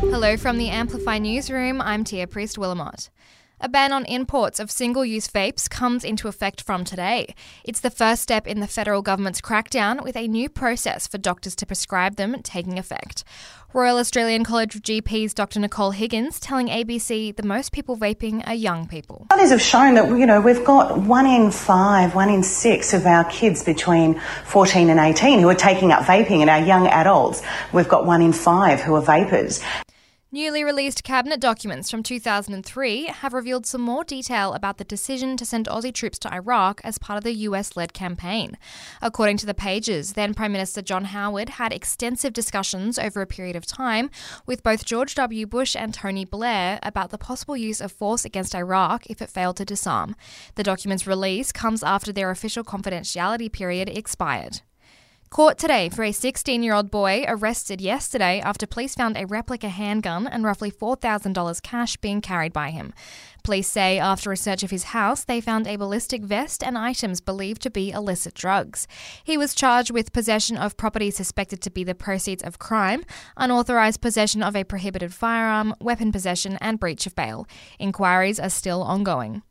Hello from the Amplify Newsroom. I'm Tia Priest Willamot. A ban on imports of single use vapes comes into effect from today. It's the first step in the federal government's crackdown, with a new process for doctors to prescribe them taking effect. Royal Australian College of GPs Dr. Nicole Higgins telling ABC the most people vaping are young people. Studies have shown that you know we've got one in five, one in six of our kids between 14 and 18 who are taking up vaping, and our young adults we've got one in five who are vapers. Newly released cabinet documents from 2003 have revealed some more detail about the decision to send Aussie troops to Iraq as part of the US led campaign. According to the pages, then Prime Minister John Howard had extensive discussions over a period of time with both George W. Bush and Tony Blair about the possible use of force against Iraq if it failed to disarm. The document's release comes after their official confidentiality period expired. Court today for a 16 year old boy arrested yesterday after police found a replica handgun and roughly $4,000 cash being carried by him. Police say after a search of his house, they found a ballistic vest and items believed to be illicit drugs. He was charged with possession of property suspected to be the proceeds of crime, unauthorized possession of a prohibited firearm, weapon possession, and breach of bail. Inquiries are still ongoing.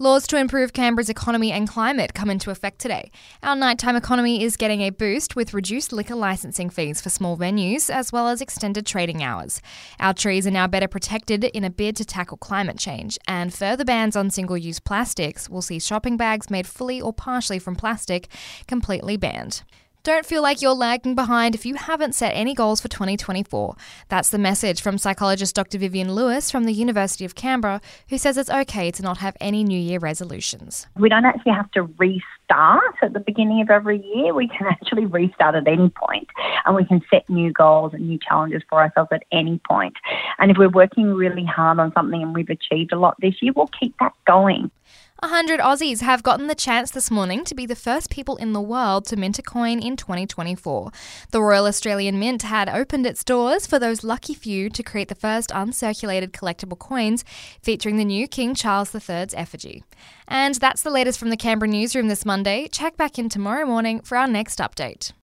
Laws to improve Canberra's economy and climate come into effect today. Our nighttime economy is getting a boost with reduced liquor licensing fees for small venues, as well as extended trading hours. Our trees are now better protected in a bid to tackle climate change, and further bans on single use plastics will see shopping bags made fully or partially from plastic completely banned. Don't feel like you're lagging behind if you haven't set any goals for 2024. That's the message from psychologist Dr. Vivian Lewis from the University of Canberra, who says it's okay to not have any New Year resolutions. We don't actually have to restart at the beginning of every year. We can actually restart at any point and we can set new goals and new challenges for ourselves at any point. And if we're working really hard on something and we've achieved a lot this year, we'll keep that going. 100 Aussies have gotten the chance this morning to be the first people in the world to mint a coin in 2024. The Royal Australian Mint had opened its doors for those lucky few to create the first uncirculated collectible coins featuring the new King Charles III's effigy. And that's the latest from the Canberra newsroom this Monday. Check back in tomorrow morning for our next update.